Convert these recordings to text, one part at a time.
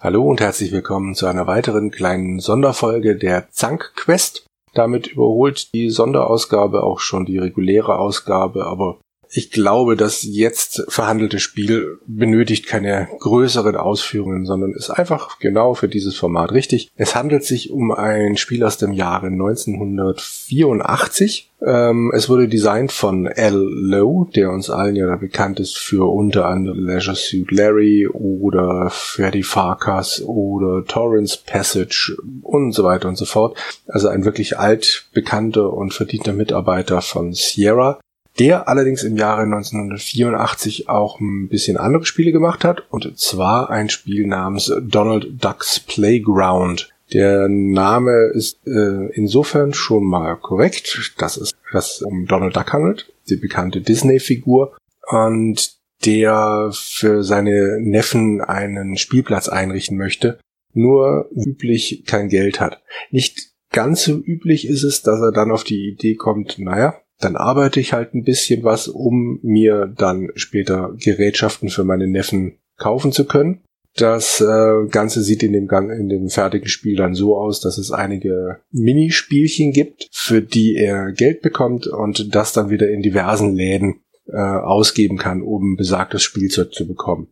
Hallo und herzlich willkommen zu einer weiteren kleinen Sonderfolge der Zank Quest. Damit überholt die Sonderausgabe auch schon die reguläre Ausgabe, aber ich glaube, das jetzt verhandelte Spiel benötigt keine größeren Ausführungen, sondern ist einfach genau für dieses Format richtig. Es handelt sich um ein Spiel aus dem Jahre 1984. Ähm, es wurde designt von Al Lowe, der uns allen ja bekannt ist für unter anderem Leisure Suit Larry oder Freddy Farkas oder Torrance Passage und so weiter und so fort. Also ein wirklich altbekannter und verdienter Mitarbeiter von Sierra der allerdings im Jahre 1984 auch ein bisschen andere Spiele gemacht hat, und zwar ein Spiel namens Donald Ducks Playground. Der Name ist äh, insofern schon mal korrekt, dass es dass um Donald Duck handelt, die bekannte Disney-Figur, und der für seine Neffen einen Spielplatz einrichten möchte, nur üblich kein Geld hat. Nicht ganz so üblich ist es, dass er dann auf die Idee kommt, naja, dann arbeite ich halt ein bisschen was, um mir dann später Gerätschaften für meine Neffen kaufen zu können. Das äh, Ganze sieht in dem, in dem fertigen Spiel dann so aus, dass es einige Minispielchen gibt, für die er Geld bekommt und das dann wieder in diversen Läden äh, ausgeben kann, um besagtes Spielzeug zu bekommen.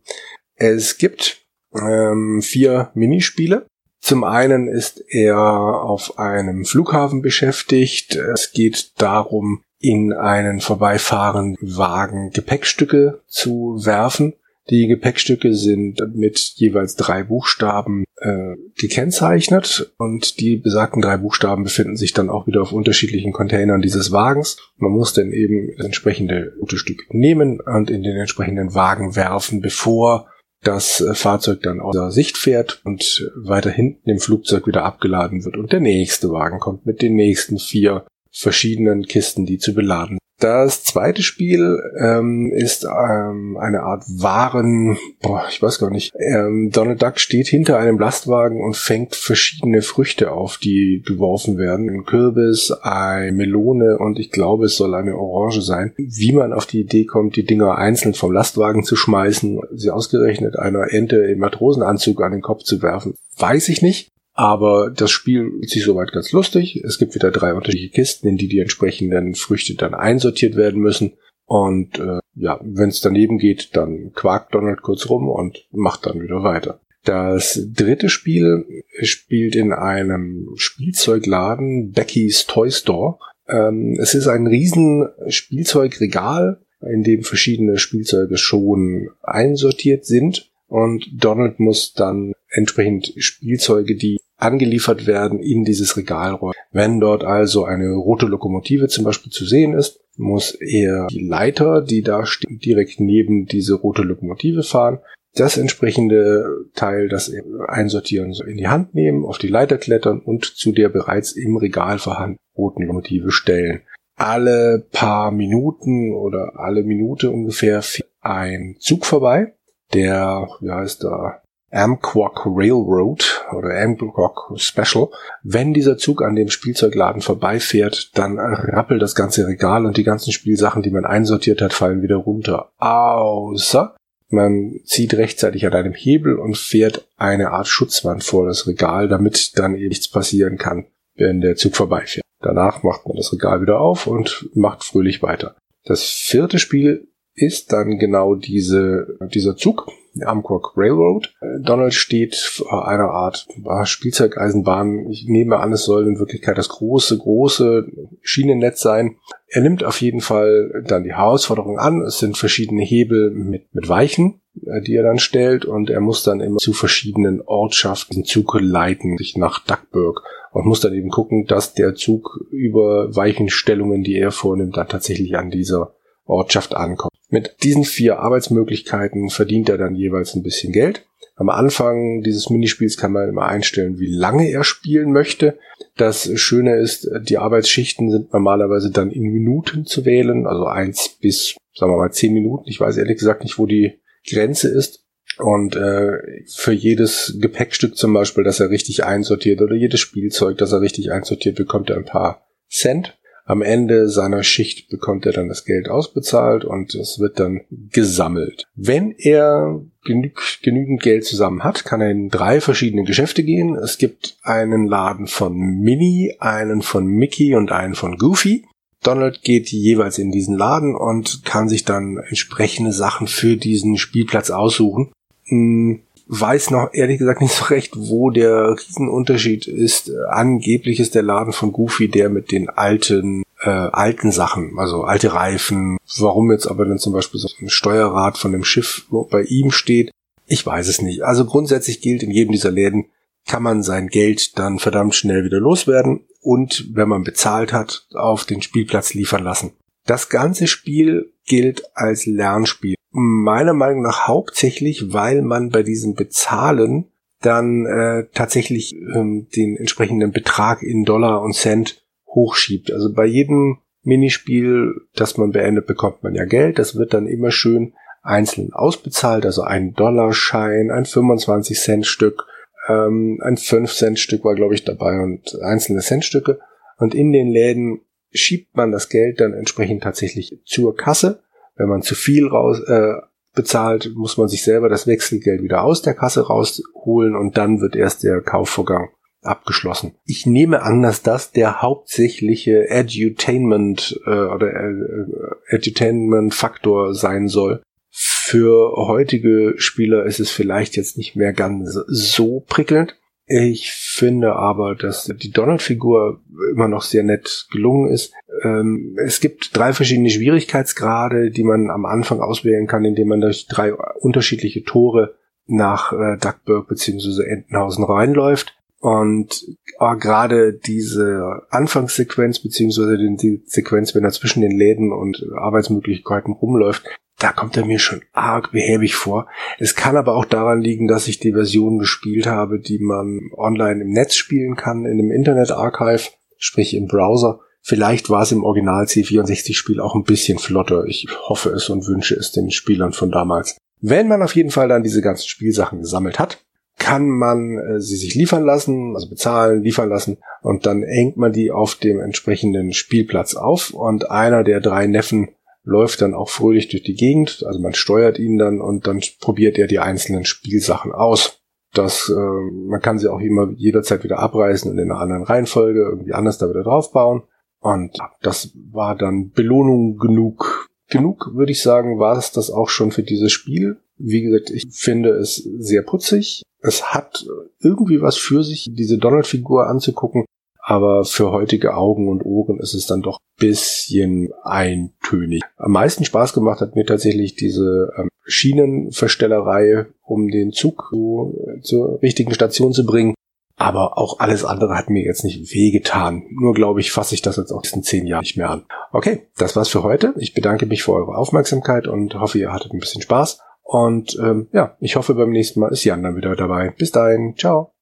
Es gibt ähm, vier Minispiele. Zum einen ist er auf einem Flughafen beschäftigt. Es geht darum, in einen vorbeifahrenden Wagen Gepäckstücke zu werfen. Die Gepäckstücke sind mit jeweils drei Buchstaben äh, gekennzeichnet und die besagten drei Buchstaben befinden sich dann auch wieder auf unterschiedlichen Containern dieses Wagens. Man muss dann eben das entsprechende gute Stück nehmen und in den entsprechenden Wagen werfen, bevor das äh, Fahrzeug dann außer Sicht fährt und weiter hinten im Flugzeug wieder abgeladen wird und der nächste Wagen kommt mit den nächsten vier verschiedenen Kisten, die zu beladen. Das zweite Spiel ähm, ist ähm, eine Art Waren, boah, ich weiß gar nicht. Ähm, Donald Duck steht hinter einem Lastwagen und fängt verschiedene Früchte auf, die geworfen werden. Ein Kürbis, eine Melone und ich glaube, es soll eine Orange sein. Wie man auf die Idee kommt, die Dinger einzeln vom Lastwagen zu schmeißen, sie ausgerechnet einer Ente im Matrosenanzug an den Kopf zu werfen, weiß ich nicht. Aber das Spiel ist sich soweit ganz lustig. Es gibt wieder drei unterschiedliche Kisten, in die die entsprechenden Früchte dann einsortiert werden müssen. Und äh, ja, wenn es daneben geht, dann quakt Donald kurz rum und macht dann wieder weiter. Das dritte Spiel spielt in einem Spielzeugladen, Becky's Toy Store. Ähm, es ist ein riesen Spielzeugregal, in dem verschiedene Spielzeuge schon einsortiert sind. Und Donald muss dann entsprechend Spielzeuge, die angeliefert werden, in dieses Regal räumen. Wenn dort also eine rote Lokomotive zum Beispiel zu sehen ist, muss er die Leiter, die da steht, direkt neben diese rote Lokomotive fahren, das entsprechende Teil, das einsortieren soll, in die Hand nehmen, auf die Leiter klettern und zu der bereits im Regal vorhandenen roten Lokomotive stellen. Alle paar Minuten oder alle Minute ungefähr fährt ein Zug vorbei, der, wie heißt da, Amquok Railroad oder Amquok Special. Wenn dieser Zug an dem Spielzeugladen vorbeifährt, dann rappelt das ganze Regal und die ganzen Spielsachen, die man einsortiert hat, fallen wieder runter. Außer man zieht rechtzeitig an einem Hebel und fährt eine Art Schutzwand vor das Regal, damit dann eben nichts passieren kann, wenn der Zug vorbeifährt. Danach macht man das Regal wieder auf und macht fröhlich weiter. Das vierte Spiel ist dann genau diese, dieser Zug, Amcork Railroad. Donald steht vor einer Art Spielzeugeisenbahn. Ich nehme an, es soll in Wirklichkeit das große, große Schienennetz sein. Er nimmt auf jeden Fall dann die Herausforderung an. Es sind verschiedene Hebel mit, mit Weichen, äh, die er dann stellt und er muss dann immer zu verschiedenen Ortschaften Zug leiten, sich nach Duckburg und muss dann eben gucken, dass der Zug über Weichenstellungen, die er vornimmt, dann tatsächlich an dieser Ortschaft ankommt. Mit diesen vier Arbeitsmöglichkeiten verdient er dann jeweils ein bisschen Geld. Am Anfang dieses Minispiels kann man immer einstellen, wie lange er spielen möchte. Das Schöne ist, die Arbeitsschichten sind normalerweise dann in Minuten zu wählen, also eins bis, sagen wir mal, zehn Minuten. Ich weiß ehrlich gesagt nicht, wo die Grenze ist. Und äh, für jedes Gepäckstück zum Beispiel, das er richtig einsortiert, oder jedes Spielzeug, das er richtig einsortiert, bekommt er ein paar Cent. Am Ende seiner Schicht bekommt er dann das Geld ausbezahlt und es wird dann gesammelt. Wenn er genü genügend Geld zusammen hat, kann er in drei verschiedene Geschäfte gehen. Es gibt einen Laden von Minnie, einen von Mickey und einen von Goofy. Donald geht jeweils in diesen Laden und kann sich dann entsprechende Sachen für diesen Spielplatz aussuchen. Hm, weiß noch ehrlich gesagt nicht so recht, wo der Riesenunterschied ist. Angeblich ist der Laden von Goofy der mit den alten äh, alten Sachen, also alte Reifen. Warum jetzt aber dann zum Beispiel so ein Steuerrad von dem Schiff bei ihm steht, ich weiß es nicht. Also grundsätzlich gilt in jedem dieser Läden kann man sein Geld dann verdammt schnell wieder loswerden und wenn man bezahlt hat, auf den Spielplatz liefern lassen. Das ganze Spiel gilt als Lernspiel. Meiner Meinung nach hauptsächlich, weil man bei diesem Bezahlen dann äh, tatsächlich ähm, den entsprechenden Betrag in Dollar und Cent hochschiebt. Also bei jedem Minispiel, das man beendet, bekommt man ja Geld. Das wird dann immer schön einzeln ausbezahlt. Also ein Dollarschein, ein 25 Cent Stück, ähm, ein 5 Cent Stück war glaube ich dabei und einzelne Centstücke. Und in den Läden schiebt man das Geld dann entsprechend tatsächlich zur Kasse. Wenn man zu viel raus äh, bezahlt, muss man sich selber das Wechselgeld wieder aus der Kasse rausholen und dann wird erst der Kaufvorgang abgeschlossen. Ich nehme an, dass das der hauptsächliche Edutainment äh, oder äh, Edutainment-Faktor sein soll. Für heutige Spieler ist es vielleicht jetzt nicht mehr ganz so prickelnd. Ich finde aber, dass die Donald-Figur immer noch sehr nett gelungen ist. Ähm, es gibt drei verschiedene Schwierigkeitsgrade, die man am Anfang auswählen kann, indem man durch drei unterschiedliche Tore nach äh, Duckburg bzw. Entenhausen reinläuft. Und oh, gerade diese Anfangssequenz beziehungsweise die Sequenz, wenn er zwischen den Läden und Arbeitsmöglichkeiten rumläuft, da kommt er mir schon arg behäbig vor. Es kann aber auch daran liegen, dass ich die Version gespielt habe, die man online im Netz spielen kann, in dem Internet Archive, sprich im Browser. Vielleicht war es im Original C64-Spiel auch ein bisschen flotter. Ich hoffe es und wünsche es den Spielern von damals. Wenn man auf jeden Fall dann diese ganzen Spielsachen gesammelt hat, kann man äh, sie sich liefern lassen, also bezahlen, liefern lassen und dann hängt man die auf dem entsprechenden Spielplatz auf und einer der drei Neffen läuft dann auch fröhlich durch die Gegend, also man steuert ihn dann und dann probiert er die einzelnen Spielsachen aus. Das, äh, man kann sie auch immer jederzeit wieder abreißen und in einer anderen Reihenfolge irgendwie anders da wieder draufbauen. Und das war dann Belohnung genug. Genug, würde ich sagen, war es das auch schon für dieses Spiel. Wie gesagt, ich finde es sehr putzig. Es hat irgendwie was für sich, diese Donald-Figur anzugucken. Aber für heutige Augen und Ohren ist es dann doch bisschen eintönig. Am meisten Spaß gemacht hat mir tatsächlich diese ähm, Schienenverstellerei, um den Zug zu, zur richtigen Station zu bringen. Aber auch alles andere hat mir jetzt nicht wehgetan. Nur glaube ich, fasse ich das jetzt auch diesen zehn Jahren nicht mehr an. Okay, das war's für heute. Ich bedanke mich für eure Aufmerksamkeit und hoffe, ihr hattet ein bisschen Spaß. Und ähm, ja, ich hoffe, beim nächsten Mal ist Jan dann wieder dabei. Bis dahin, ciao.